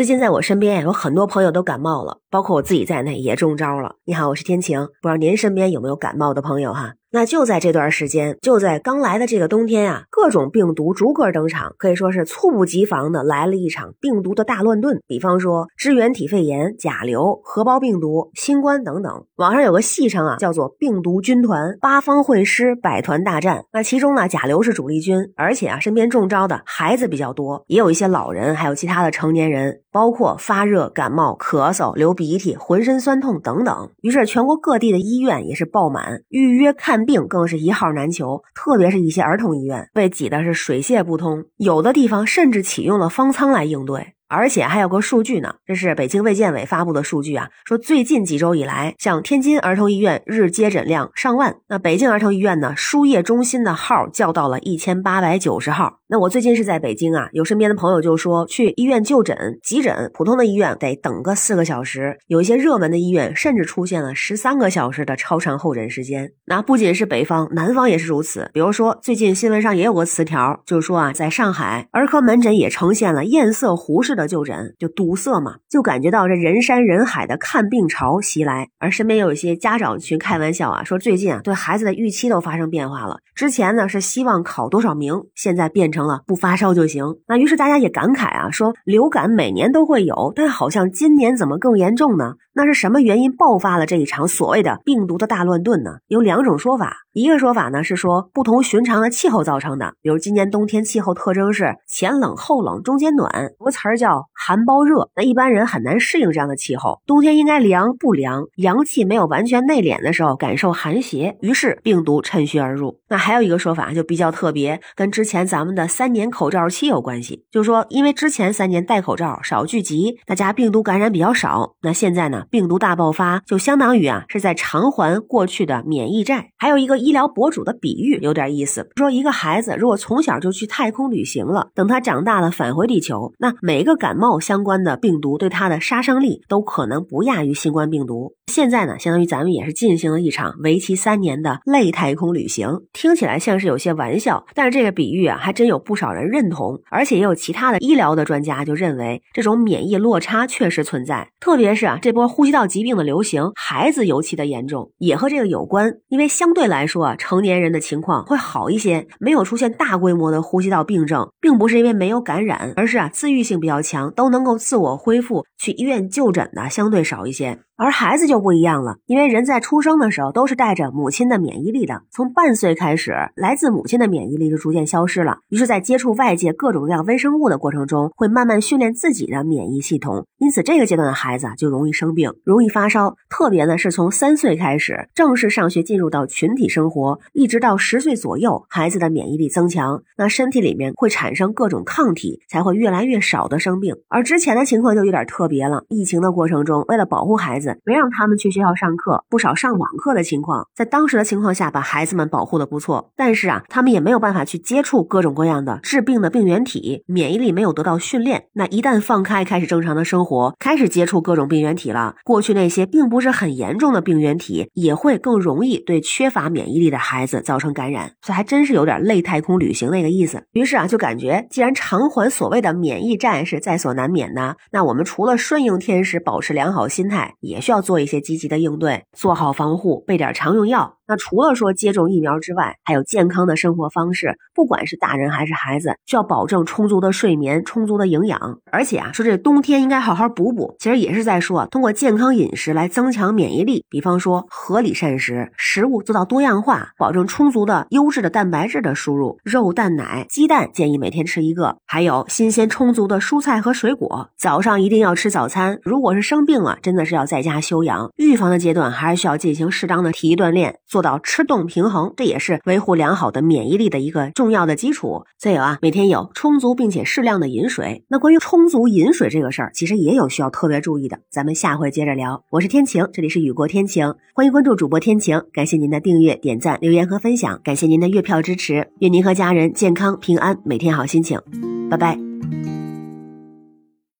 最近在我身边有很多朋友都感冒了，包括我自己在内也中招了。你好，我是天晴，不知道您身边有没有感冒的朋友哈？那就在这段时间，就在刚来的这个冬天啊，各种病毒逐个登场，可以说是猝不及防的来了一场病毒的大乱炖。比方说支原体肺炎、甲流、核胞病毒、新冠等等。网上有个戏称啊，叫做“病毒军团”，八方会师，百团大战。那其中呢，甲流是主力军，而且啊，身边中招的孩子比较多，也有一些老人，还有其他的成年人，包括发热、感冒、咳嗽、流鼻涕、浑身酸痛等等。于是全国各地的医院也是爆满，预约看。病更是一号难求，特别是一些儿童医院被挤的是水泄不通，有的地方甚至启用了方舱来应对。而且还有个数据呢，这是北京卫健委发布的数据啊，说最近几周以来，像天津儿童医院日接诊量上万，那北京儿童医院呢，输液中心的号叫到了一千八百九十号。那我最近是在北京啊，有身边的朋友就说，去医院就诊，急诊普通的医院得等个四个小时，有一些热门的医院甚至出现了十三个小时的超长候诊时间。那不仅是北方，南方也是如此。比如说，最近新闻上也有个词条，就是说啊，在上海儿科门诊也呈现了艳色湖式。的就诊就堵塞嘛，就感觉到这人山人海的看病潮袭来，而身边有一些家长群开玩笑啊，说最近啊对孩子的预期都发生变化了，之前呢是希望考多少名，现在变成了不发烧就行。那于是大家也感慨啊，说流感每年都会有，但好像今年怎么更严重呢？那是什么原因爆发了这一场所谓的病毒的大乱炖呢？有两种说法，一个说法呢是说不同寻常的气候造成的，比如今年冬天气候特征是前冷后冷中间暖，有个词儿叫寒包热，那一般人很难适应这样的气候，冬天应该凉不凉，阳气没有完全内敛的时候感受寒邪，于是病毒趁虚而入。那还有一个说法就比较特别，跟之前咱们的三年口罩期有关系，就是说因为之前三年戴口罩少聚集，大家病毒感染比较少，那现在呢？病毒大爆发，就相当于啊是在偿还过去的免疫债。还有一个医疗博主的比喻有点意思，说一个孩子如果从小就去太空旅行了，等他长大了返回地球，那每个感冒相关的病毒对他的杀伤力都可能不亚于新冠病毒。现在呢，相当于咱们也是进行了一场为期三年的类太空旅行，听起来像是有些玩笑，但是这个比喻啊，还真有不少人认同，而且也有其他的医疗的专家就认为这种免疫落差确实存在，特别是啊这波。呼吸道疾病的流行，孩子尤其的严重，也和这个有关。因为相对来说啊，成年人的情况会好一些，没有出现大规模的呼吸道病症，并不是因为没有感染，而是啊自愈性比较强，都能够自我恢复，去医院就诊的相对少一些。而孩子就不一样了，因为人在出生的时候都是带着母亲的免疫力的，从半岁开始，来自母亲的免疫力就逐渐消失了。于是，在接触外界各种各样微生物的过程中，会慢慢训练自己的免疫系统。因此，这个阶段的孩子就容易生病，容易发烧。特别呢，是从三岁开始正式上学，进入到群体生活，一直到十岁左右，孩子的免疫力增强，那身体里面会产生各种抗体，才会越来越少的生病。而之前的情况就有点特别了，疫情的过程中，为了保护孩子。没让他们去学校上课，不少上网课的情况，在当时的情况下，把孩子们保护的不错。但是啊，他们也没有办法去接触各种各样的致病的病原体，免疫力没有得到训练。那一旦放开，开始正常的生活，开始接触各种病原体了，过去那些并不是很严重的病原体，也会更容易对缺乏免疫力的孩子造成感染。所以还真是有点类太空旅行那个意思。于是啊，就感觉既然偿还所谓的免疫战是在所难免的，那我们除了顺应天时，保持良好心态，也。需要做一些积极的应对，做好防护，备点常用药。那除了说接种疫苗之外，还有健康的生活方式，不管是大人还是孩子，需要保证充足的睡眠、充足的营养。而且啊，说这冬天应该好好补补，其实也是在说通过健康饮食来增强免疫力。比方说合理膳食，食物做到多样化，保证充足的优质的蛋白质的输入，肉、蛋、奶、鸡蛋建议每天吃一个，还有新鲜充足的蔬菜和水果。早上一定要吃早餐。如果是生病了，真的是要在家休养。预防的阶段还是需要进行适当的体育锻炼，做。做到吃动平衡，这也是维护良好的免疫力的一个重要的基础。再有啊，每天有充足并且适量的饮水。那关于充足饮水这个事儿，其实也有需要特别注意的。咱们下回接着聊。我是天晴，这里是雨过天晴，欢迎关注主播天晴。感谢您的订阅、点赞、留言和分享，感谢您的月票支持。愿您和家人健康平安，每天好心情。拜拜。